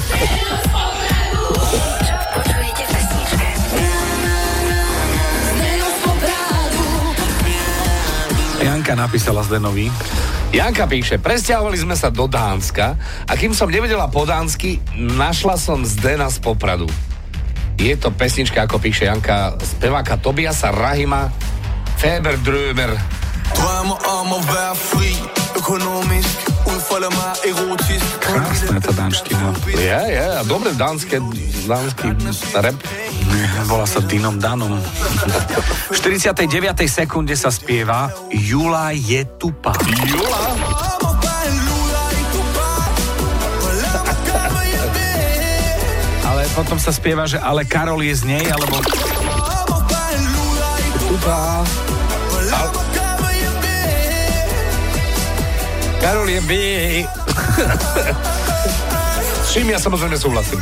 Janka napísala Zdenovi. Janka píše, presťahovali sme sa do Dánska a kým som nevedela po dánsky, našla som Zdena z Popradu. Je to pesnička, ako píše Janka, speváka Tobiasa Rahima, Feber Drömer. Drømmer om at være fri Krásna je tá danština. Je, je, a dobre dánske, dánsky rap. Volá sa Dinom Danom. V 49. sekunde sa spieva Jula je tupá. Jula? Ale potom sa spieva, že ale Karol je z nej, alebo Om Karol je by. S čím ja samozrejme súhlasím.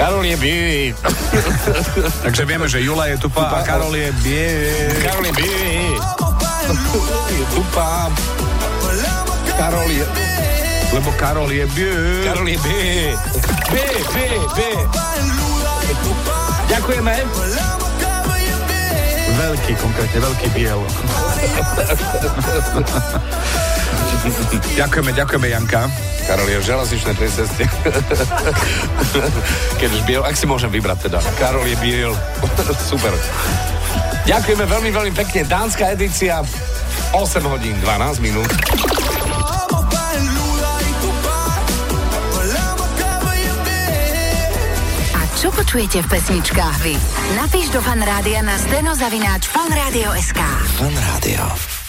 Karol je by. Takže vieme, že Jula je tupá a Karol je bie. Karol je luder Je tupá. Karol je... Lebo Karol je bie. Karol je by. By, by, by. være en luder i Dubai Ďakujeme. Veľký, konkrétne veľký biel. ďakujeme, ďakujeme Janka. Karol je v železničnej tej ceste. Keď už biel, ak si môžem vybrať teda. Karol je biel. Super. Ďakujeme veľmi, veľmi pekne. Dánska edícia 8 hodín 12 minút. Čo počujete v pesničkách vy? Napíš do fanrádia na steno zavináč fanradio.sk. Fan Rádio.